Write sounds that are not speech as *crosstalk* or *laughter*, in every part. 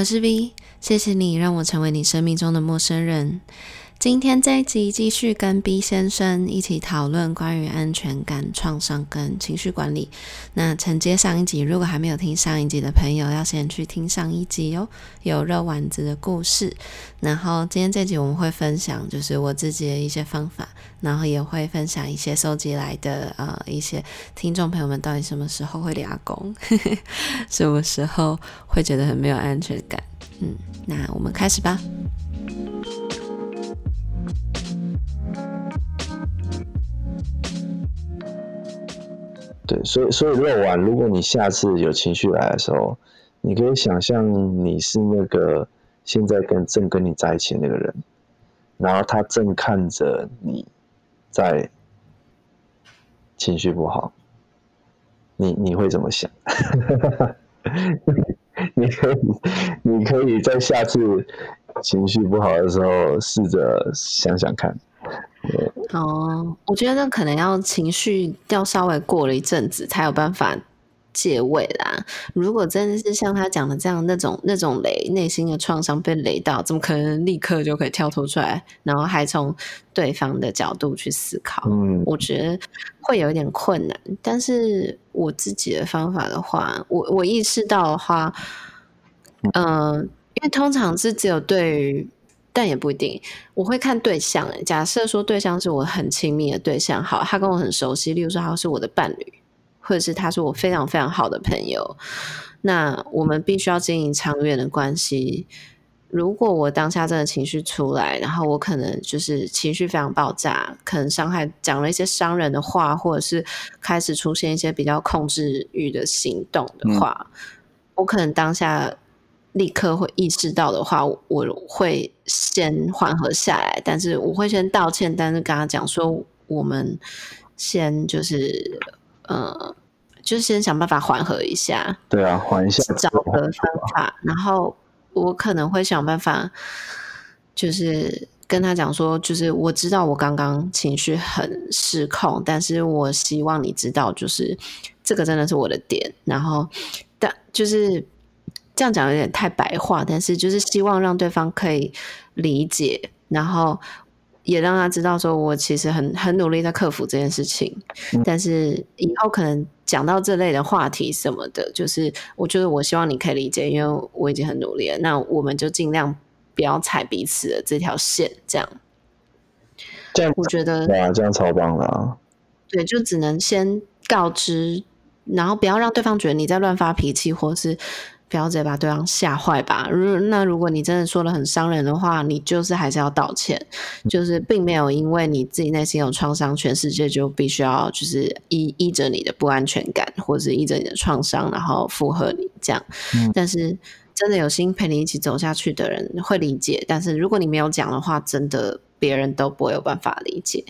我是 V，谢谢你让我成为你生命中的陌生人。今天这一集继续跟 B 先生一起讨论关于安全感、创伤跟情绪管理。那承接上一集，如果还没有听上一集的朋友，要先去听上一集哦，有肉丸子的故事。然后今天这集我们会分享，就是我自己的一些方法，然后也会分享一些收集来的呃一些听众朋友们到底什么时候会俩工，*laughs* 什么时候会觉得很没有安全感。嗯，那我们开始吧。对，所以所以肉丸，如果你下次有情绪来的时候，你可以想象你是那个现在跟正跟你在一起的那个人，然后他正看着你在情绪不好，你你会怎么想？*laughs* 你可以你可以在下次情绪不好的时候试着想想看。哦，我觉得那可能要情绪要稍微过了一阵子才有办法借位啦。如果真的是像他讲的这样，那种那种雷，内心的创伤被雷到，怎么可能立刻就可以跳脱出来，然后还从对方的角度去思考？嗯，我觉得会有一点困难。但是我自己的方法的话，我我意识到的话，嗯、为通常是只有对于。但也不一定，我会看对象。假设说对象是我很亲密的对象，好，他跟我很熟悉，例如说他是我的伴侣，或者是他是我非常非常好的朋友，那我们必须要经营长远的关系。如果我当下真的情绪出来，然后我可能就是情绪非常爆炸，可能伤害讲了一些伤人的话，或者是开始出现一些比较控制欲的行动的话，嗯、我可能当下。立刻会意识到的话，我会先缓和下来，但是我会先道歉，但是跟他讲说，我们先就是呃，就是先想办法缓和一下。对啊，缓一下，找个方法。然后我可能会想办法，就是跟他讲说，就是我知道我刚刚情绪很失控，但是我希望你知道，就是这个真的是我的点。然后，但就是。这样讲有点太白话，但是就是希望让对方可以理解，然后也让他知道说，我其实很很努力在克服这件事情。嗯、但是以后可能讲到这类的话题什么的，就是我觉得我希望你可以理解，因为我已经很努力了。那我们就尽量不要踩彼此的这条线，这样。这样我觉得哇，这样超棒的啊！对，就只能先告知，然后不要让对方觉得你在乱发脾气，或是。不要直接把对方吓坏吧。如那如果你真的说了很伤人的话，你就是还是要道歉。就是并没有因为你自己内心有创伤，全世界就必须要就是依依着你的不安全感，或者是依着你的创伤，然后附和你这样。嗯。但是真的有心陪你一起走下去的人会理解。但是如果你没有讲的话，真的别人都不会有办法理解。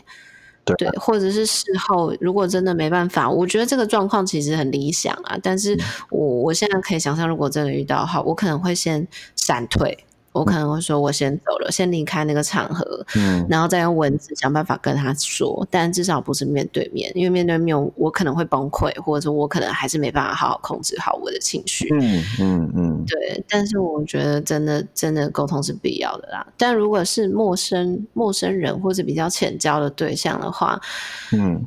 对，或者是事后，如果真的没办法，我觉得这个状况其实很理想啊。但是我我现在可以想象，如果真的遇到的话，我可能会先闪退。我可能会说，我先走了，先离开那个场合，嗯，然后再用文字想办法跟他说，但至少不是面对面，因为面对面我可能会崩溃，或者说我可能还是没办法好好控制好我的情绪，嗯嗯嗯，对。但是我觉得真的真的沟通是必要的啦。但如果是陌生陌生人或者比较浅交的对象的话，嗯，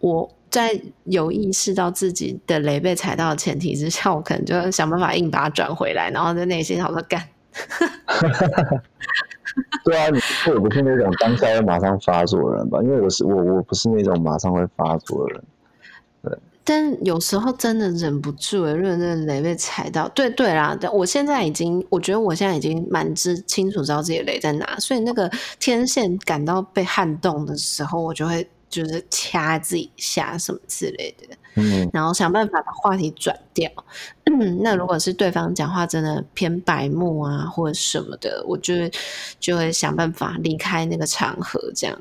我在有意识到自己的雷被踩到的前提之下，我可能就想办法硬把它转回来，然后在内心好说干。*laughs* 对啊，你我不是那种当下会马上发作的人吧？因为我是我我不是那种马上会发作的人。对，但有时候真的忍不住，因为那个雷被踩到。对对啦，但我现在已经，我觉得我现在已经蛮知清楚知道自己的雷在哪，所以那个天线感到被撼动的时候，我就会。就是掐自己一下什么之类的，嗯，然后想办法把话题转掉。嗯，*clears throat* 那如果是对方讲话真的偏白目啊，或者什么的，我就会就会想办法离开那个场合，这样。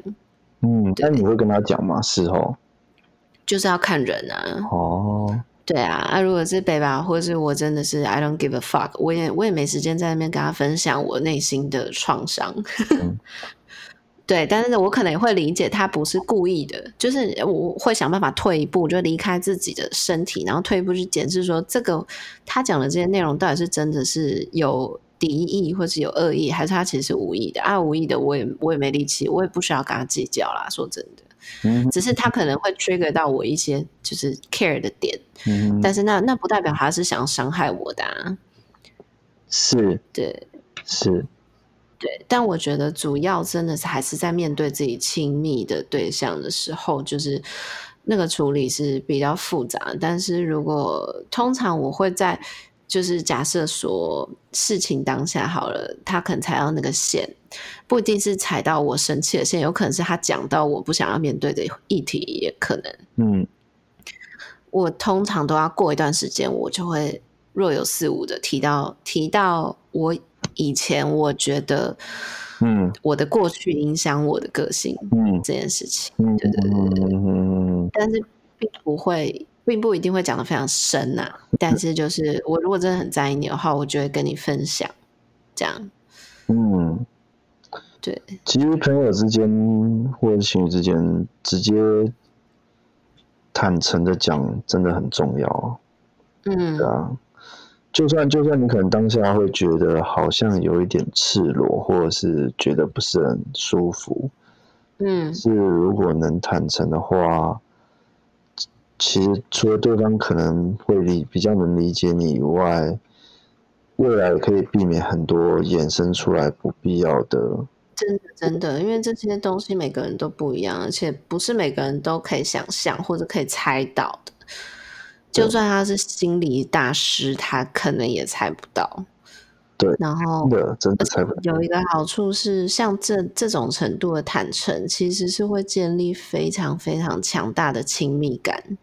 嗯，那你会跟他讲吗？事后就是要看人啊。哦，对啊，啊，如果是北吧，或者是我真的是 I don't give a fuck，我也我也没时间在那边跟他分享我内心的创伤。嗯 *laughs* 对，但是我可能也会理解他不是故意的，就是我会想办法退一步，就离开自己的身体，然后退一步去检视说，这个他讲的这些内容到底是真的是有敌意，或是有恶意，还是他其实是无意的啊？无意的，我也我也没力气，我也不需要跟他计较啦。说真的，嗯，只是他可能会 trigger 到我一些就是 care 的点，嗯，但是那那不代表他是想要伤害我的啊。是，对，是。对，但我觉得主要真的是还是在面对自己亲密的对象的时候，就是那个处理是比较复杂。但是如果通常我会在，就是假设说事情当下好了，他可能踩到那个线，不一定是踩到我生气的线，有可能是他讲到我不想要面对的议题，也可能。嗯，我通常都要过一段时间，我就会若有似无的提到提到我。以前我觉得，嗯，我的过去影响我的个性，嗯，这件事情，嗯，对对对对，嗯，但是并不会，并不一定会讲的非常深呐、啊。但是就是我如果真的很在意你的话，我就会跟你分享，这样，嗯，对。其实朋友之间或者情侣之间，直接坦诚的讲，真的很重要，嗯，对啊。就算就算你可能当下会觉得好像有一点赤裸，或者是觉得不是很舒服，嗯，是如果能坦诚的话，其实除了对方可能会理比较能理解你以外，未来可以避免很多衍生出来不必要的。真的真的，因为这些东西每个人都不一样，而且不是每个人都可以想象或者可以猜到的。就算他是心理大师，他可能也猜不到。对，然后对，真的猜不到。有一个好处是，像这这种程度的坦诚，其实是会建立非常非常强大的亲密感。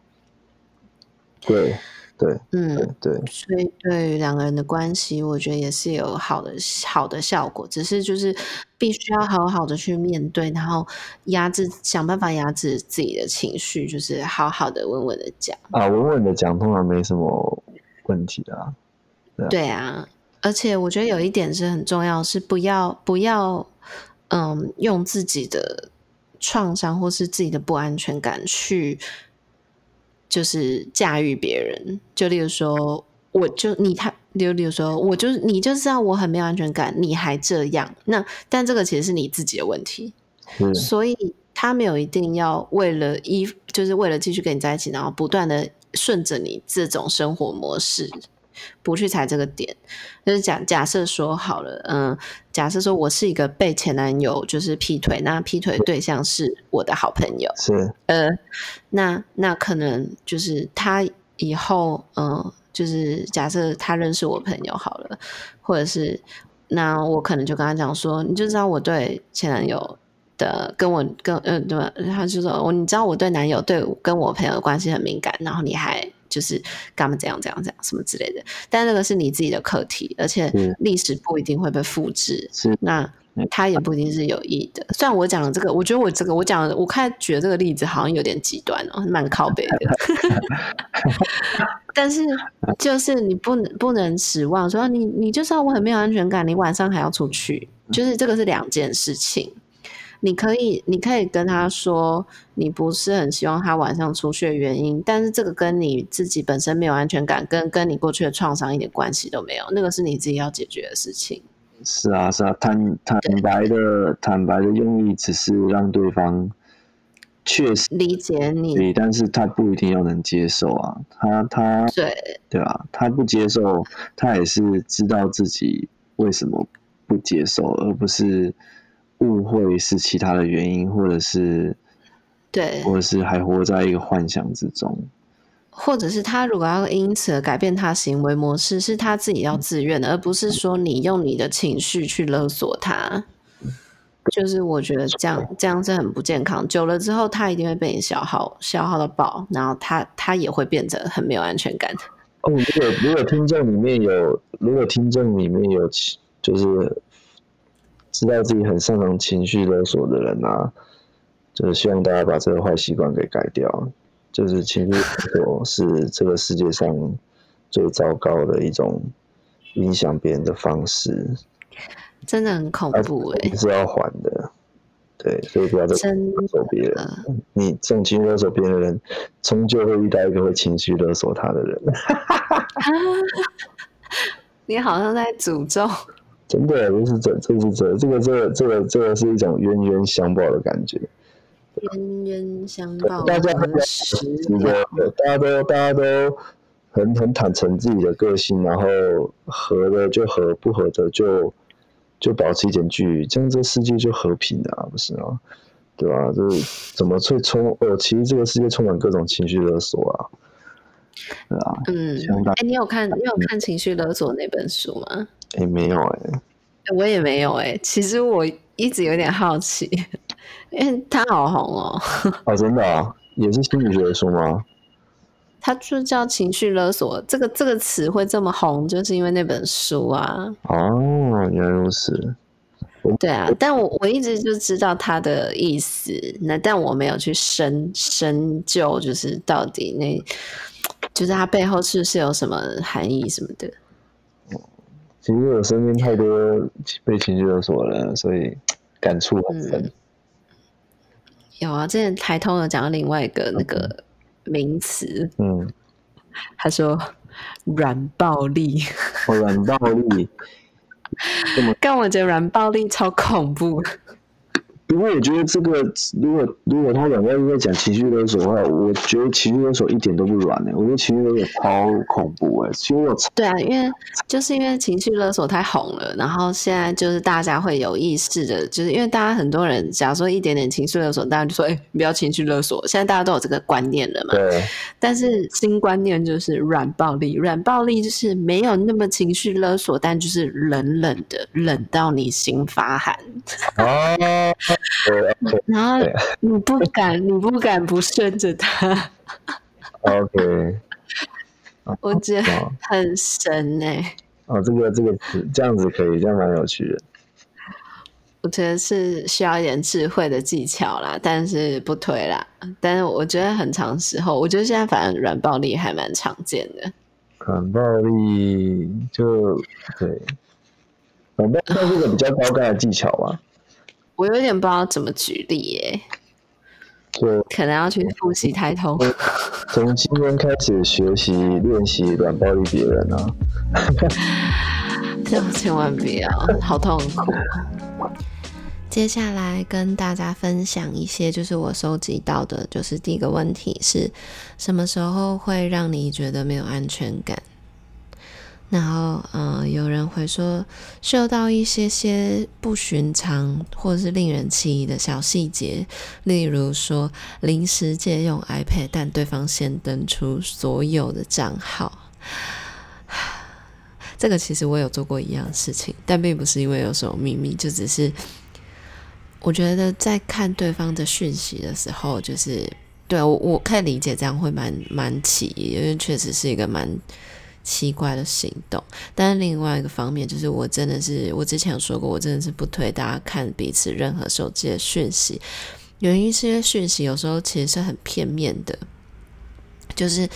对。对，嗯，对，对，所以对于两个人的关系，我觉得也是有好的好的效果，只是就是必须要好好的去面对，然后压制，想办法压制自己的情绪，就是好好的稳稳的讲啊，稳稳的讲，通常没什么问题啊。对啊，对啊，而且我觉得有一点是很重要，是不要不要嗯用自己的创伤或是自己的不安全感去。就是驾驭别人，就例如说，我就你他，例如例如说，我就是你就知道我很没有安全感，你还这样，那但这个其实是你自己的问题，嗯、所以他没有一定要为了一，就是为了继续跟你在一起，然后不断的顺着你这种生活模式。不去踩这个点，就是假假设说好了，嗯，假设说我是一个被前男友就是劈腿，那劈腿对象是我的好朋友，是，呃，那那可能就是他以后，嗯，就是假设他认识我朋友好了，或者是那我可能就跟他讲说，你就知道我对前男友的跟我跟嗯对吧？他就说我你知道我对男友对跟我朋友的关系很敏感，然后你还。就是干嘛这样这样这样什么之类的，但那个是你自己的课题，而且历史不一定会被复制，是那它也不一定是有意的。虽然我讲的这个，我觉得我这个我讲的，我看举的这个例子好像有点极端哦，蛮靠背的。*laughs* 但是就是你不能不能指望说你你就知道我很没有安全感，你晚上还要出去，就是这个是两件事情。你可以，你可以跟他说，你不是很希望他晚上出去的原因，但是这个跟你自己本身没有安全感，跟跟你过去的创伤一点关系都没有，那个是你自己要解决的事情。是啊，是啊，坦坦白的坦白的用意只是让对方确实理解你，但是他不一定要能接受啊，他他对对啊，他不接受，他也是知道自己为什么不接受，而不是。误会是其他的原因，或者是对，或者是还活在一个幻想之中，或者是他如果要因此而改变他行为模式，是他自己要自愿的，而不是说你用你的情绪去勒索他。就是我觉得这样这样是很不健康，久了之后他一定会被你消耗消耗到爆，然后他他也会变得很没有安全感。哦，如果如果听众里面有，如果听众里面有，就是。知道自己很擅长情绪勒索的人啊，就是希望大家把这个坏习惯给改掉。就是情绪勒索是这个世界上最糟糕的一种影响别人的方式，真的很恐怖哎、欸，是要还的。对，所以不要再勒索别人。你这种情绪勒索别人的人，终究会遇到一个会情绪勒索他的人。*laughs* 你好像在诅咒。真的，就是这，这是这，这个，这个，这个，这个是一种冤冤相报的感觉。冤冤相报，大家都大家都大家都很很坦诚自己的个性，然后合的就合，不合的就就保持一点距离，这样这世界就和平了啊，不是吗？对吧？就是怎么会充？哦，其实这个世界充满各种情绪勒索啊，对啊。嗯，哎，你有看你有看《情绪勒索》那本书吗？哎，没有哎、欸，我也没有哎、欸。其实我一直有点好奇。因为他好红哦！*laughs* 哦，真的啊，也是心理学的书吗？他就叫情绪勒索，这个这个词会这么红，就是因为那本书啊。哦，原来如此。对啊，但我我一直就知道他的意思，那但我没有去深深究，就是到底那，就是它背后是不是有什么含义什么的。其实我身边太多被情绪勒索了，所以感触很深。嗯有啊，之前台通有讲到另外一个那个名词，嗯，他说软暴力，哦，软暴力，*laughs* 但我觉得软暴力超恐怖。不过我觉得这个，如果如果他两个人在讲情绪勒索的话，我觉得情绪勒索一点都不软哎、欸，我觉得情绪勒索超恐怖哎、欸，情绪勒索。对啊，因为就是因为情绪勒索太红了，然后现在就是大家会有意识的，就是因为大家很多人假如说一点点情绪勒索，大家就说哎、欸，不要情绪勒索。现在大家都有这个观念了嘛。对。但是新观念就是软暴力，软暴力就是没有那么情绪勒索，但就是冷冷的，冷到你心发寒。*laughs* 哦。然后你不敢，你不敢不顺着他。*laughs* OK，*laughs* 我觉得很神哎、欸。哦，这个这个这样子可以，这样蛮有趣的。我觉得是需要一点智慧的技巧啦，但是不推啦。但是我觉得很长时候，我觉得现在反正软暴力还蛮常见的。软暴力就对，软暴力是个比较高干的技巧吧。我有点不知道怎么举例耶，就可能要去复习台通。从今天开始学习练习软暴力别人啊！*laughs* 这千万不要，好痛苦。*laughs* 接下来跟大家分享一些，就是我收集到的，就是第一个问题是什么时候会让你觉得没有安全感？然后，嗯、有人会说，受到一些些不寻常或是令人起疑的小细节，例如说临时借用 iPad，但对方先登出所有的账号。*sighs* 这个其实我有做过一样事情，但并不是因为有什么秘密，就只是我觉得在看对方的讯息的时候，就是对我我可以理解这样会蛮蛮起疑，因为确实是一个蛮。奇怪的行动，但另外一个方面就是，我真的是我之前有说过，我真的是不推大家看彼此任何手机的讯息，原因是因为讯息有时候其实是很片面的，就是。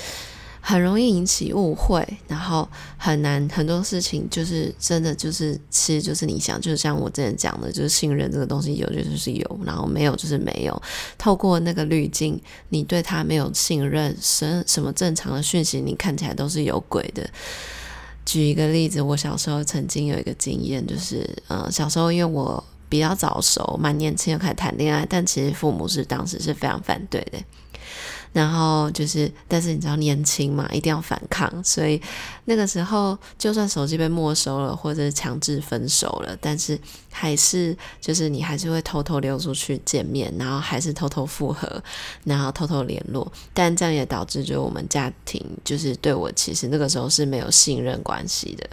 很容易引起误会，然后很难很多事情就是真的就是其实就是你想，就是像我之前讲的，就是信任这个东西有就是有，然后没有就是没有。透过那个滤镜，你对他没有信任，什什么正常的讯息，你看起来都是有鬼的。举一个例子，我小时候曾经有一个经验，就是呃小时候因为我比较早熟，蛮年轻就开始谈恋爱，但其实父母是当时是非常反对的。然后就是，但是你知道年轻嘛，一定要反抗，所以那个时候就算手机被没收了，或者是强制分手了，但是还是就是你还是会偷偷溜出去见面，然后还是偷偷复合，然后偷偷联络，但这样也导致就我们家庭就是对我其实那个时候是没有信任关系的。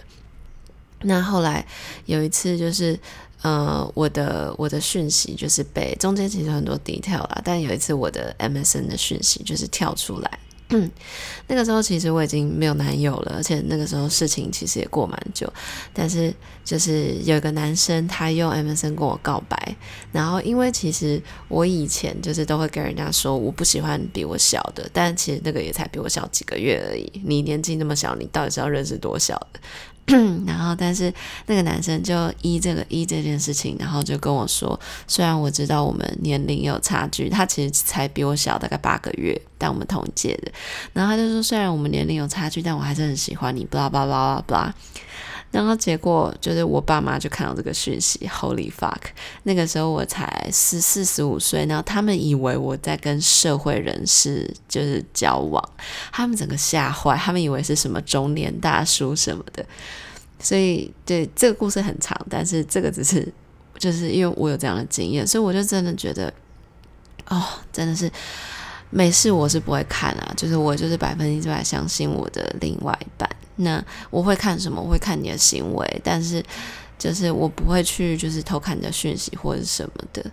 那后来有一次就是。呃，我的我的讯息就是被中间其实很多 detail 啦，但有一次我的 MSN 的讯息就是跳出来，*clears throat* 那个时候其实我已经没有男友了，而且那个时候事情其实也过蛮久，但是就是有一个男生他用 MSN 跟我告白，然后因为其实我以前就是都会跟人家说我不喜欢比我小的，但其实那个也才比我小几个月而已，你年纪那么小，你到底是要认识多小的？*clears throat* 然后，但是那个男生就依这个依这件事情，然后就跟我说，虽然我知道我们年龄有差距，他其实才比我小大概八个月，但我们同届的。然后他就说，虽然我们年龄有差距，但我还是很喜欢你，巴拉巴拉巴拉。然后结果就是我爸妈就看到这个讯息，Holy fuck！那个时候我才十四十五岁，然后他们以为我在跟社会人士就是交往，他们整个吓坏，他们以为是什么中年大叔什么的。所以对这个故事很长，但是这个只是就是因为我有这样的经验，所以我就真的觉得，哦，真的是没事，我是不会看啊，就是我就是百分之百相信我的另外一半。那我会看什么？我会看你的行为，但是就是我不会去就是偷看你的讯息或者什么的。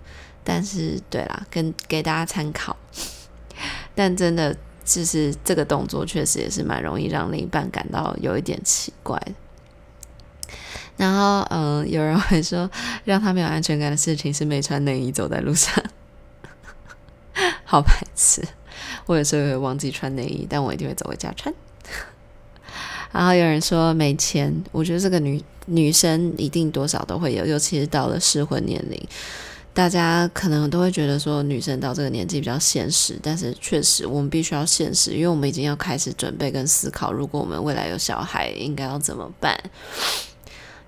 但是对啦，跟给大家参考。*laughs* 但真的就是这个动作确实也是蛮容易让另一半感到有一点奇怪。然后嗯、有人会说让他没有安全感的事情是没穿内衣走在路上，*laughs* 好白痴。我有时候会忘记穿内衣，但我一定会走回家穿。然后有人说没钱，我觉得这个女女生一定多少都会有，尤其是到了适婚年龄，大家可能都会觉得说女生到这个年纪比较现实，但是确实我们必须要现实，因为我们已经要开始准备跟思考，如果我们未来有小孩，应该要怎么办，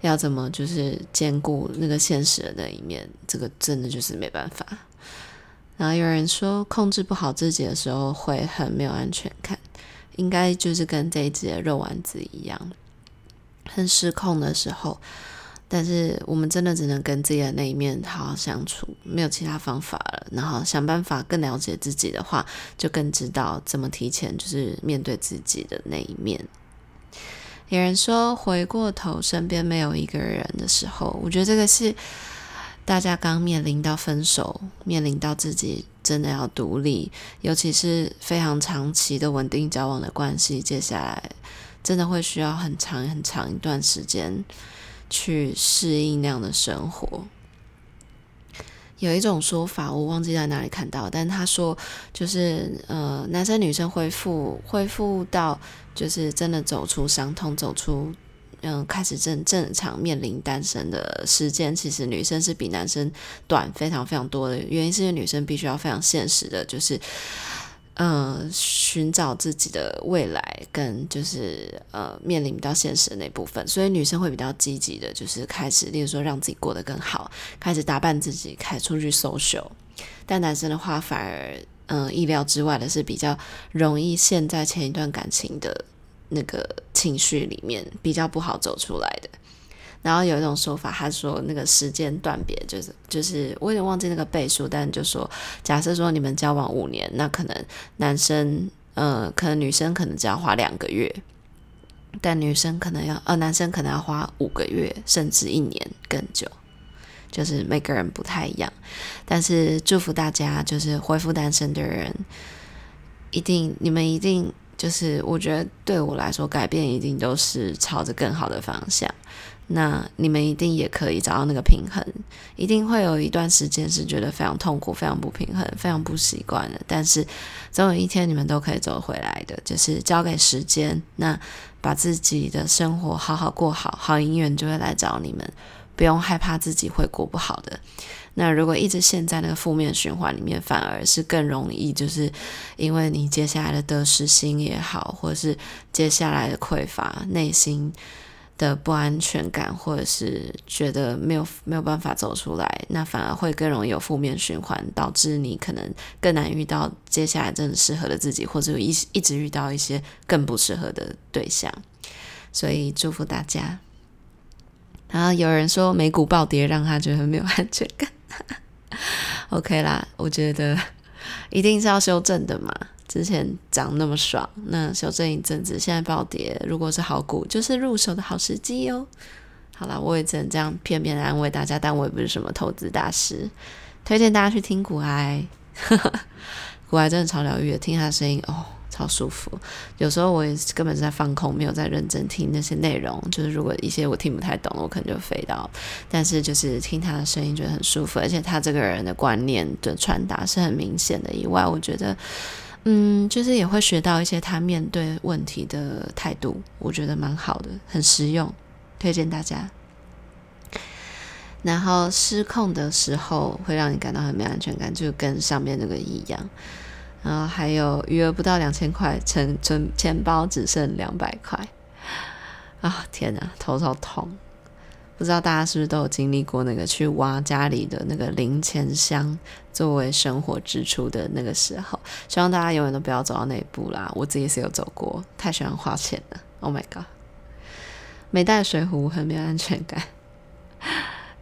要怎么就是兼顾那个现实的那一面，这个真的就是没办法。然后有人说控制不好自己的时候会很没有安全感。应该就是跟这一只的肉丸子一样，很失控的时候，但是我们真的只能跟自己的那一面好好相处，没有其他方法了。然后想办法更了解自己的话，就更知道怎么提前就是面对自己的那一面。有人说，回过头身边没有一个人的时候，我觉得这个是。大家刚面临到分手，面临到自己真的要独立，尤其是非常长期的稳定交往的关系，接下来真的会需要很长很长一段时间去适应那样的生活。有一种说法，我忘记在哪里看到，但他说就是呃，男生女生恢复恢复到就是真的走出伤痛，走出。嗯，开始正正常面临单身的时间，其实女生是比男生短非常非常多的。原因是因为女生必须要非常现实的，就是嗯，寻找自己的未来，跟就是呃，面临比较现实的那部分。所以女生会比较积极的，就是开始，例如说让自己过得更好，开始打扮自己，开出去 social。但男生的话，反而嗯，意料之外的是比较容易陷在前一段感情的。那个情绪里面比较不好走出来的，然后有一种说法，他说那个时间断别就是就是我有点忘记那个倍数，但就说假设说你们交往五年，那可能男生呃可能女生可能只要花两个月，但女生可能要呃男生可能要花五个月甚至一年更久，就是每个人不太一样，但是祝福大家就是恢复单身的人，一定你们一定。就是我觉得对我来说，改变一定都是朝着更好的方向。那你们一定也可以找到那个平衡，一定会有一段时间是觉得非常痛苦、非常不平衡、非常不习惯的。但是总有一天你们都可以走回来的，就是交给时间。那把自己的生活好好过好，好姻缘就会来找你们，不用害怕自己会过不好的。那如果一直陷在那个负面循环里面，反而是更容易，就是因为你接下来的得失心也好，或者是接下来的匮乏、内心的不安全感，或者是觉得没有没有办法走出来，那反而会更容易有负面循环，导致你可能更难遇到接下来真的适合的自己，或者一一直遇到一些更不适合的对象。所以祝福大家。然后有人说美股暴跌让他觉得没有安全感。*laughs* OK 啦，我觉得一定是要修正的嘛。之前涨那么爽，那修正一阵子，现在暴跌，如果是好股，就是入手的好时机哟。好啦，我也只能这样片面安慰大家，但我也不是什么投资大师，推荐大家去听股癌，*laughs* 股癌真的超疗愈的，听他的声音哦。超舒服，有时候我也根本是在放空，没有在认真听那些内容。就是如果一些我听不太懂，我可能就飞到。但是就是听他的声音，觉得很舒服，而且他这个人的观念的传达是很明显的。以外，我觉得，嗯，就是也会学到一些他面对问题的态度，我觉得蛮好的，很实用。推荐大家。然后失控的时候会让你感到很没安全感，就跟上面那个一样。然后还有余额不到两千块，存存钱包只剩两百块。啊，天哪，头超痛！不知道大家是不是都有经历过那个去挖家里的那个零钱箱作为生活支出的那个时候？希望大家永远都不要走到那一步啦。我自己是有走过，太喜欢花钱了。Oh my god！没带水壶很没有安全感。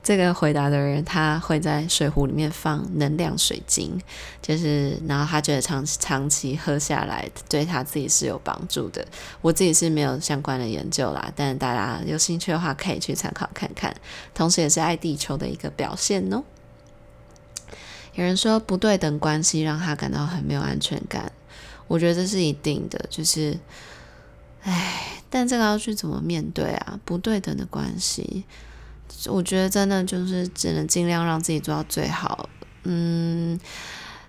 这个回答的人，他会在水壶里面放能量水晶，就是，然后他觉得长长期喝下来，对他自己是有帮助的。我自己是没有相关的研究啦，但大家有兴趣的话，可以去参考看看。同时，也是爱地球的一个表现哦。有人说不对等关系让他感到很没有安全感，我觉得这是一定的，就是，唉，但这个要去怎么面对啊？不对等的关系。我觉得真的就是只能尽量让自己做到最好，嗯，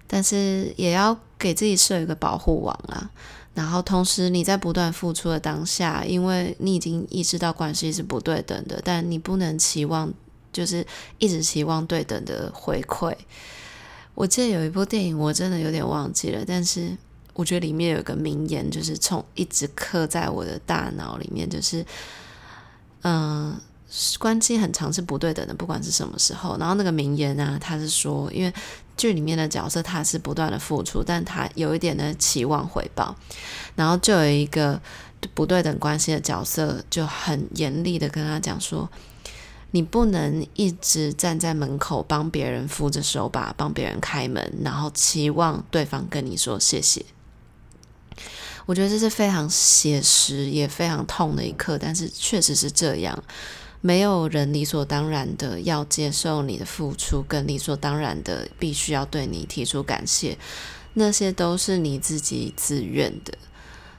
但是也要给自己设一个保护网啊。然后同时你在不断付出的当下，因为你已经意识到关系是不对等的，但你不能期望就是一直期望对等的回馈。我记得有一部电影，我真的有点忘记了，但是我觉得里面有一个名言，就是从一直刻在我的大脑里面，就是嗯。关系很长是不对等的，不管是什么时候。然后那个名言啊，他是说，因为剧里面的角色他是不断的付出，但他有一点的期望回报。然后就有一个不对等关系的角色就很严厉的跟他讲说：“你不能一直站在门口帮别人扶着手把，帮别人开门，然后期望对方跟你说谢谢。”我觉得这是非常写实也非常痛的一刻，但是确实是这样。没有人理所当然的要接受你的付出，跟理所当然的必须要对你提出感谢，那些都是你自己自愿的。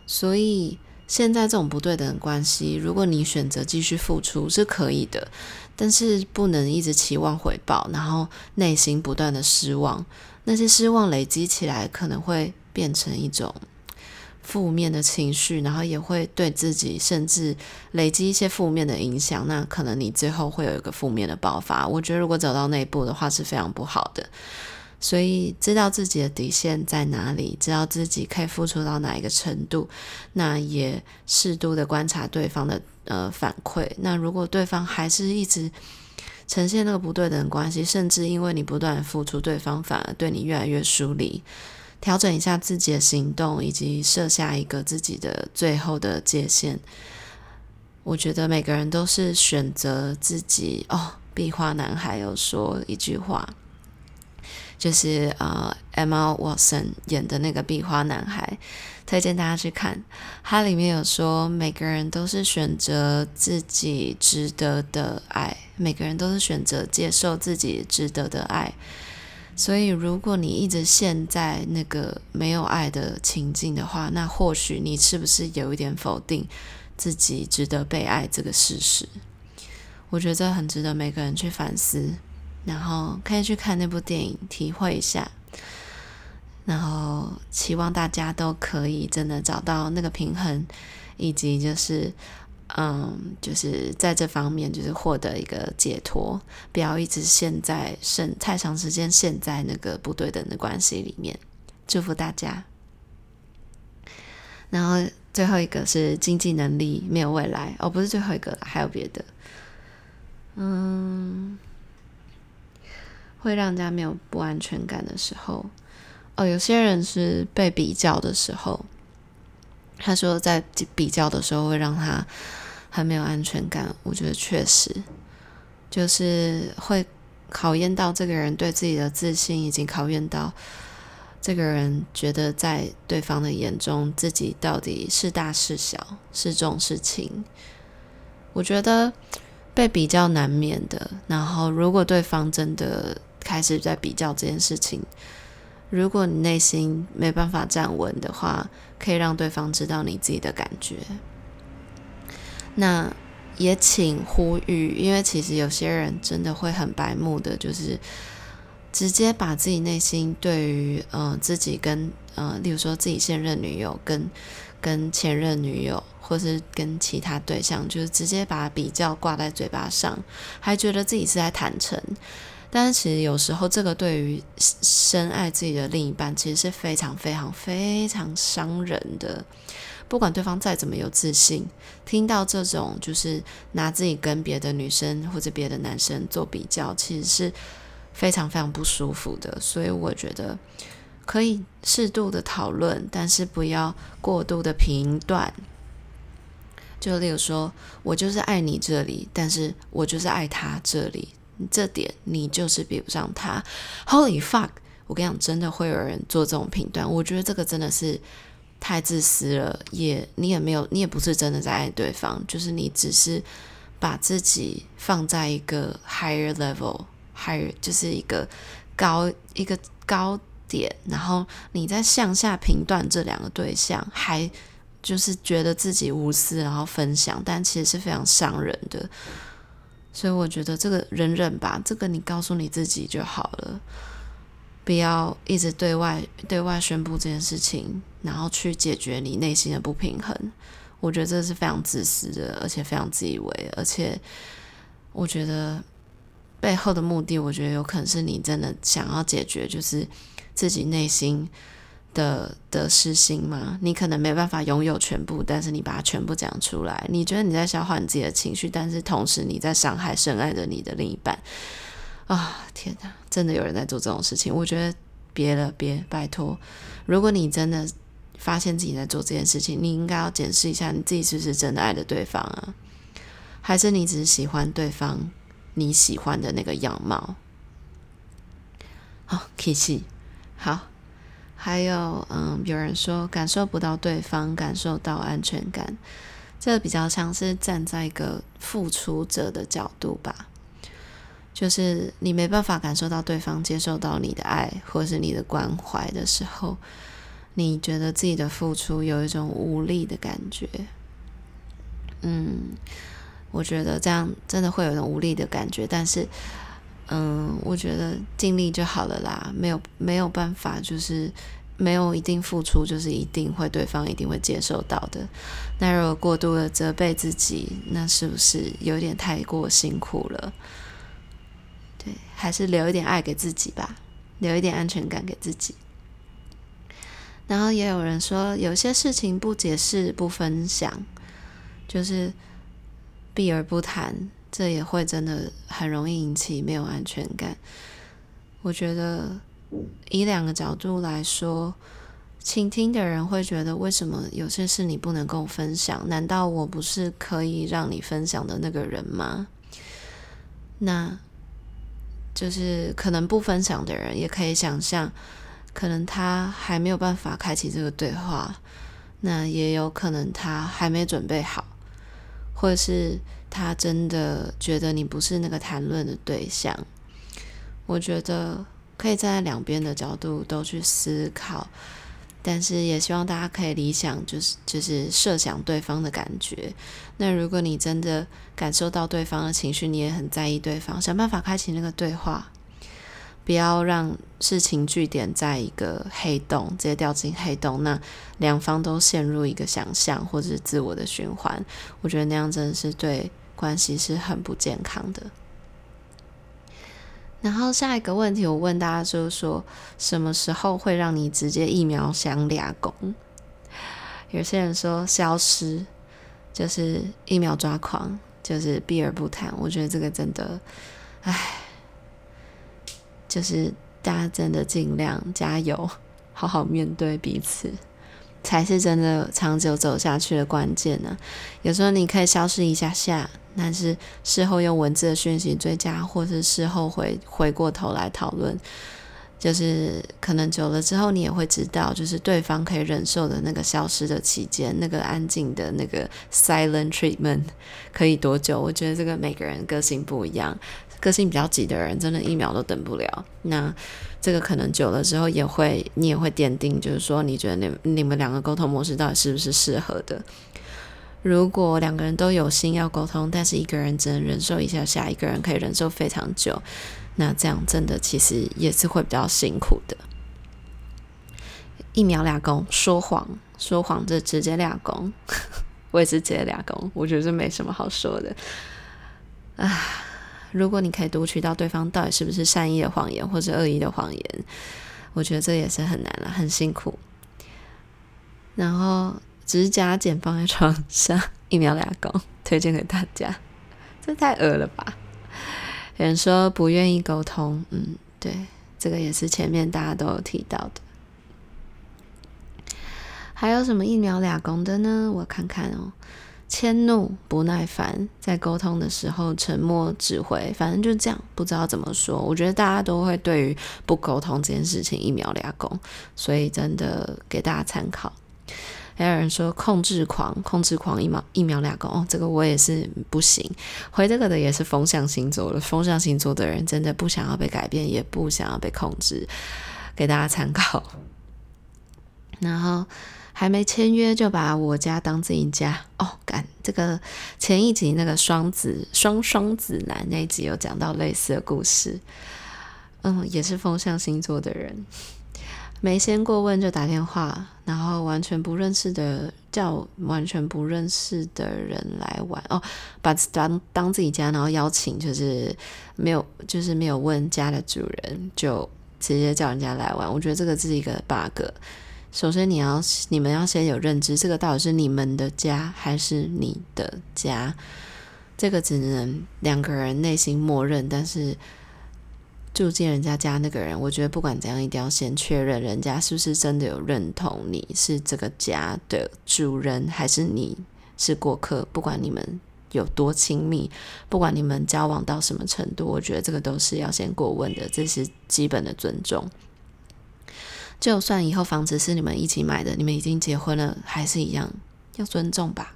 所以现在这种不对等的关系，如果你选择继续付出是可以的，但是不能一直期望回报，然后内心不断的失望，那些失望累积起来，可能会变成一种。负面的情绪，然后也会对自己甚至累积一些负面的影响，那可能你最后会有一个负面的爆发。我觉得如果走到那一步的话是非常不好的。所以知道自己的底线在哪里，知道自己可以付出到哪一个程度，那也适度的观察对方的呃反馈。那如果对方还是一直呈现那个不对等关系，甚至因为你不断付出，对方反而对你越来越疏离。调整一下自己的行动，以及设下一个自己的最后的界限。我觉得每个人都是选择自己。哦，壁花男孩有说一句话，就是呃，Emma Watson 演的那个壁花男孩，推荐大家去看。它里面有说，每个人都是选择自己值得的爱，每个人都是选择接受自己值得的爱。所以，如果你一直陷在那个没有爱的情境的话，那或许你是不是有一点否定自己值得被爱这个事实？我觉得这很值得每个人去反思，然后可以去看那部电影，体会一下。然后，希望大家都可以真的找到那个平衡，以及就是。嗯，就是在这方面，就是获得一个解脱，不要一直陷在甚太长时间陷在那个不对等的关系里面。祝福大家。然后最后一个是经济能力没有未来哦，不是最后一个了，还有别的。嗯，会让人家没有不安全感的时候，哦，有些人是被比较的时候。他说，在比较的时候会让他很没有安全感。我觉得确实，就是会考验到这个人对自己的自信，已经考验到这个人觉得在对方的眼中，自己到底是大是小，是重是轻。我觉得被比较难免的。然后，如果对方真的开始在比较这件事情，如果你内心没办法站稳的话，可以让对方知道你自己的感觉。那也请呼吁，因为其实有些人真的会很白目的，就是直接把自己内心对于呃自己跟呃，例如说自己现任女友跟跟前任女友，或是跟其他对象，就是直接把比较挂在嘴巴上，还觉得自己是在坦诚。但是其实有时候，这个对于深爱自己的另一半，其实是非常非常非常伤人的。不管对方再怎么有自信，听到这种就是拿自己跟别的女生或者别的男生做比较，其实是非常非常不舒服的。所以我觉得可以适度的讨论，但是不要过度的评断。就例如说，我就是爱你这里，但是我就是爱他这里，这点你就是比不上他。Holy fuck！我跟你讲，真的会有人做这种评断。我觉得这个真的是太自私了，也你也没有，你也不是真的在爱对方，就是你只是把自己放在一个 higher level，higher 就是一个高一个高点，然后你在向下评断这两个对象，还。就是觉得自己无私，然后分享，但其实是非常伤人的。所以我觉得这个忍忍吧，这个你告诉你自己就好了，不要一直对外对外宣布这件事情，然后去解决你内心的不平衡。我觉得这是非常自私的，而且非常自以为，而且我觉得背后的目的，我觉得有可能是你真的想要解决，就是自己内心。的的失心吗？你可能没办法拥有全部，但是你把它全部讲出来，你觉得你在消化你自己的情绪，但是同时你在伤害深爱着你的另一半啊！天哪，真的有人在做这种事情？我觉得别了，别拜托。如果你真的发现自己在做这件事情，你应该要检视一下你自己是不是真的爱着对方啊？还是你只是喜欢对方你喜欢的那个样貌？好，Kissy，好。还有，嗯，有人说感受不到对方感受到安全感，这比较像是站在一个付出者的角度吧，就是你没办法感受到对方接受到你的爱或是你的关怀的时候，你觉得自己的付出有一种无力的感觉。嗯，我觉得这样真的会有一种无力的感觉，但是。嗯，我觉得尽力就好了啦，没有没有办法，就是没有一定付出，就是一定会对方一定会接受到的。那如果过度的责备自己，那是不是有点太过辛苦了？对，还是留一点爱给自己吧，留一点安全感给自己。然后也有人说，有些事情不解释、不分享，就是避而不谈。这也会真的很容易引起没有安全感。我觉得以两个角度来说，倾听的人会觉得，为什么有些事你不能跟我分享？难道我不是可以让你分享的那个人吗？那就是可能不分享的人也可以想象，可能他还没有办法开启这个对话，那也有可能他还没准备好，或者是。他真的觉得你不是那个谈论的对象，我觉得可以站在两边的角度都去思考，但是也希望大家可以理想，就是就是设想对方的感觉。那如果你真的感受到对方的情绪，你也很在意对方，想办法开启那个对话，不要让事情据点在一个黑洞，直接掉进黑洞，那两方都陷入一个想象或者是自我的循环。我觉得那样真的是对。关系是很不健康的。然后下一个问题，我问大家就是说，什么时候会让你直接一秒想俩攻？有些人说消失，就是一秒抓狂，就是避而不谈。我觉得这个真的，唉，就是大家真的尽量加油，好好面对彼此。才是真的长久走下去的关键呢。有时候你可以消失一下下，但是事后用文字的讯息追加，或是事后回回过头来讨论，就是可能久了之后，你也会知道，就是对方可以忍受的那个消失的期间，那个安静的那个 silent treatment 可以多久？我觉得这个每个人个性不一样。个性比较急的人，真的一秒都等不了。那这个可能久了之后，也会你也会奠定，就是说，你觉得你你们两个沟通模式到底是不是适合的？如果两个人都有心要沟通，但是一个人只能忍受一下下，一个人可以忍受非常久，那这样真的其实也是会比较辛苦的。一秒俩攻，说谎说谎就直接俩攻。*laughs* 我也是直接俩工，我觉得这没什么好说的。啊，如果你可以读取到对方到底是不是善意的谎言或者恶意的谎言，我觉得这也是很难了，很辛苦。然后指甲剪放在床上，一秒俩工，推荐给大家。这太恶了吧！有人说不愿意沟通，嗯，对，这个也是前面大家都有提到的。还有什么一秒俩工的呢？我看看哦，迁怒、不耐烦，在沟通的时候沉默、指挥，反正就这样，不知道怎么说。我觉得大家都会对于不沟通这件事情一秒俩工，所以真的给大家参考。还有人说控制狂，控制狂一秒一秒俩工哦，这个我也是不行。回这个的也是风象星座的，风象星座的人真的不想要被改变，也不想要被控制，给大家参考。*laughs* 然后还没签约就把我家当自己家哦，干这个前一集那个双子双双子男那一集有讲到类似的故事，嗯，也是风象星座的人。没先过问就打电话，然后完全不认识的叫完全不认识的人来玩哦，把当当自己家，然后邀请就是没有就是没有问家的主人，就直接叫人家来玩。我觉得这个是一个 bug。首先你要你们要先有认知，这个到底是你们的家还是你的家？这个只能两个人内心默认，但是。住进人家家那个人，我觉得不管怎样，一定要先确认人家是不是真的有认同你是这个家的主人，还是你是过客。不管你们有多亲密，不管你们交往到什么程度，我觉得这个都是要先过问的，这是基本的尊重。就算以后房子是你们一起买的，你们已经结婚了，还是一样要尊重吧。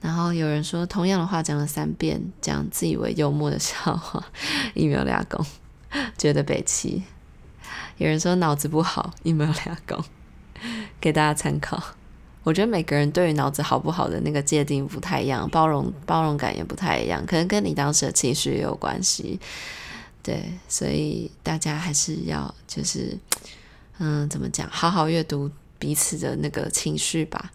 然后有人说，同样的话讲了三遍，讲自以为幽默的笑话，一秒俩工，觉得北七。有人说脑子不好，一秒俩工，给大家参考。我觉得每个人对于脑子好不好的那个界定不太一样，包容包容感也不太一样，可能跟你当时的情绪也有关系。对，所以大家还是要就是，嗯，怎么讲，好好阅读彼此的那个情绪吧。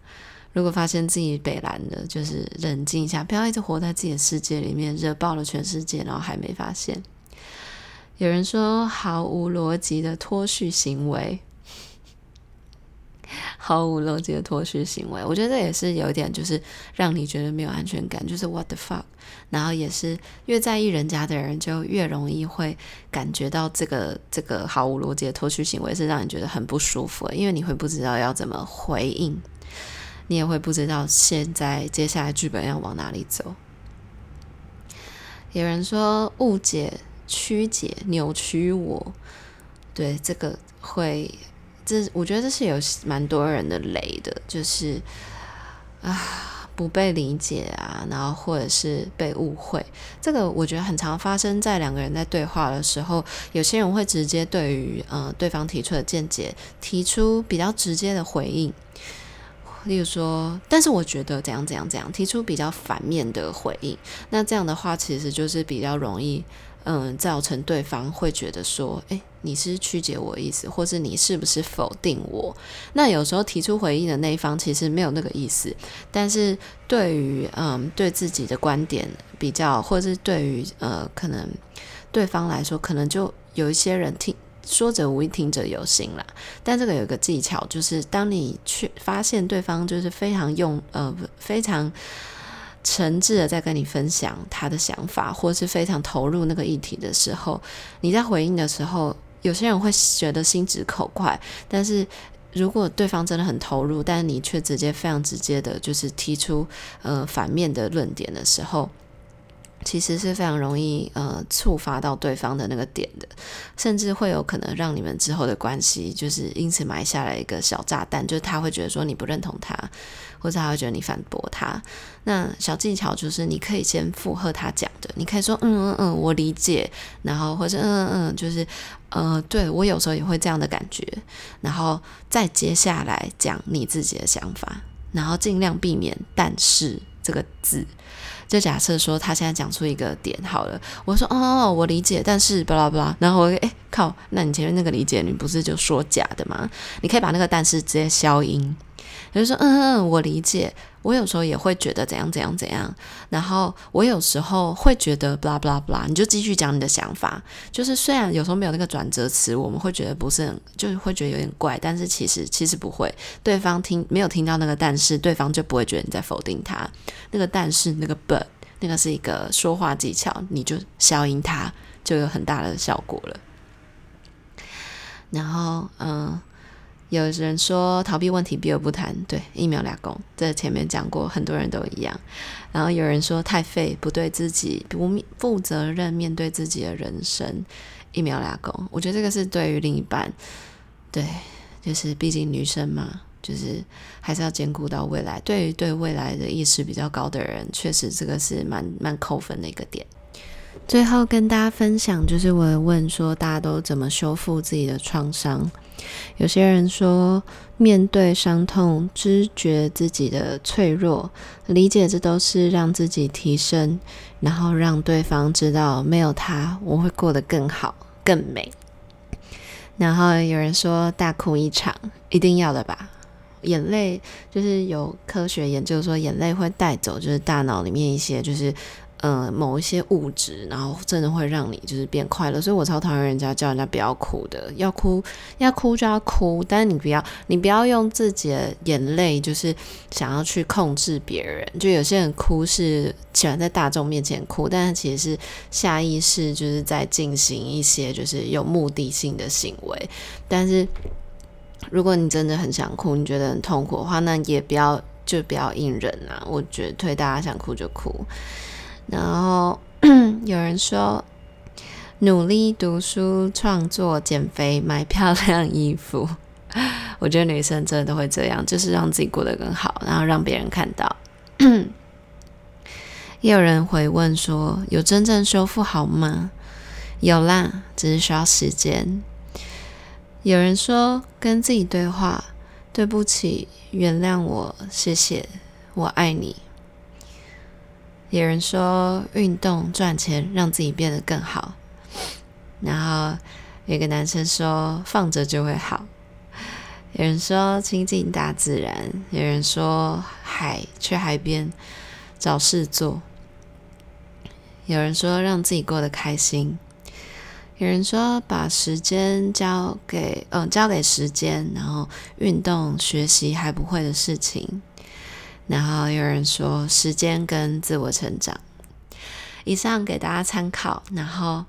如果发现自己北蓝的，就是冷静一下，不要一直活在自己的世界里面，热爆了全世界，然后还没发现。有人说毫无逻辑的脱序行为，*laughs* 毫无逻辑的脱序行为，我觉得这也是有一点，就是让你觉得没有安全感，就是 what the fuck。然后也是越在意人家的人，就越容易会感觉到这个这个毫无逻辑的脱序行为是让你觉得很不舒服，因为你会不知道要怎么回应。你也会不知道现在接下来剧本要往哪里走。有人说误解、曲解、扭曲我，对这个会，这我觉得这是有蛮多人的雷的，就是啊不被理解啊，然后或者是被误会。这个我觉得很常发生在两个人在对话的时候，有些人会直接对于呃对方提出的见解提出比较直接的回应。例如说，但是我觉得怎样怎样怎样，提出比较反面的回应，那这样的话其实就是比较容易，嗯，造成对方会觉得说，诶，你是曲解我意思，或是你是不是否定我？那有时候提出回应的那一方其实没有那个意思，但是对于嗯对自己的观点比较，或是对于呃可能对方来说，可能就有一些人听。说者无意，听者有心啦。但这个有一个技巧，就是当你去发现对方就是非常用呃非常诚挚的在跟你分享他的想法，或是非常投入那个议题的时候，你在回应的时候，有些人会觉得心直口快。但是如果对方真的很投入，但你却直接非常直接的，就是提出呃反面的论点的时候。其实是非常容易呃触发到对方的那个点的，甚至会有可能让你们之后的关系就是因此埋下来一个小炸弹，就是他会觉得说你不认同他，或者他会觉得你反驳他。那小技巧就是你可以先附和他讲的，你可以说嗯嗯嗯，我理解，然后或者嗯嗯嗯，就是呃对我有时候也会这样的感觉，然后再接下来讲你自己的想法，然后尽量避免但是这个字。就假设说他现在讲出一个点好了，我说哦，我理解，但是巴拉巴拉，然后我诶靠，那你前面那个理解你不是就说假的吗？你可以把那个但是直接消音，就说，嗯嗯，我理解。我有时候也会觉得怎样怎样怎样，然后我有时候会觉得 blah blah blah，你就继续讲你的想法。就是虽然有时候没有那个转折词，我们会觉得不是很，就是会觉得有点怪，但是其实其实不会。对方听没有听到那个但是，对方就不会觉得你在否定他。那个但是那个 but，那个是一个说话技巧，你就消音它，就有很大的效果了。然后，嗯。有人说逃避问题避而不谈，对，一秒两公，这前面讲过，很多人都一样。然后有人说太废，不对自己不负责任，面对自己的人生，一秒两公。我觉得这个是对于另一半，对，就是毕竟女生嘛，就是还是要兼顾到未来。对于对未来的意识比较高的人，确实这个是蛮蛮扣分的一个点。最后跟大家分享，就是我问说，大家都怎么修复自己的创伤？有些人说，面对伤痛，知觉自己的脆弱，理解这都是让自己提升，然后让对方知道，没有他，我会过得更好、更美。然后有人说，大哭一场，一定要的吧？眼泪就是有科学研究说，眼泪会带走，就是大脑里面一些就是。嗯、呃，某一些物质，然后真的会让你就是变快乐，所以我超讨厌人家叫人家不要哭的，要哭要哭就要哭，但是你不要你不要用自己的眼泪，就是想要去控制别人。就有些人哭是喜欢在大众面前哭，但是其实是下意识就是在进行一些就是有目的性的行为。但是如果你真的很想哭，你觉得很痛苦的话，那也不要就不要硬忍啊。我觉得推大家想哭就哭。然后有人说，努力读书、创作、减肥、买漂亮衣服。*laughs* 我觉得女生真的都会这样，就是让自己过得更好，然后让别人看到。*coughs* 也有人回问说，有真正修复好吗？有啦，只是需要时间。有人说，跟自己对话：对不起，原谅我，谢谢，我爱你。有人说运动赚钱让自己变得更好，然后有个男生说放着就会好，有人说亲近大自然，有人说海去海边找事做，有人说让自己过得开心，有人说把时间交给嗯交给时间，然后运动学习还不会的事情。然后有人说时间跟自我成长，以上给大家参考。然后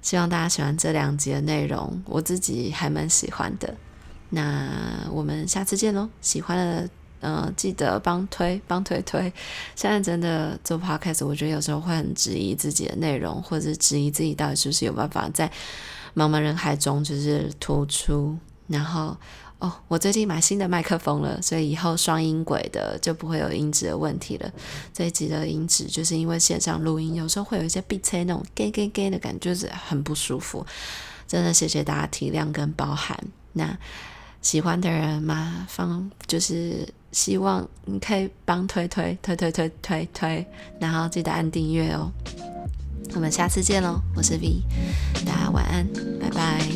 希望大家喜欢这两集的内容，我自己还蛮喜欢的。那我们下次见喽！喜欢的呃记得帮推帮推推。现在真的做 podcast，我觉得有时候会很质疑自己的内容，或者质疑自己到底是不是有办法在茫茫人海中就是突出，然后。哦，我最近买新的麦克风了，所以以后双音轨的就不会有音质的问题了。这一集的音质就是因为线上录音，有时候会有一些闭塞那种 “gay gay gay” 的感觉，就是很不舒服。真的谢谢大家体谅跟包涵。那喜欢的人嘛，方就是希望你可以帮推推推推推推推，然后记得按订阅哦。我们下次见喽，我是 V，大家晚安，拜拜。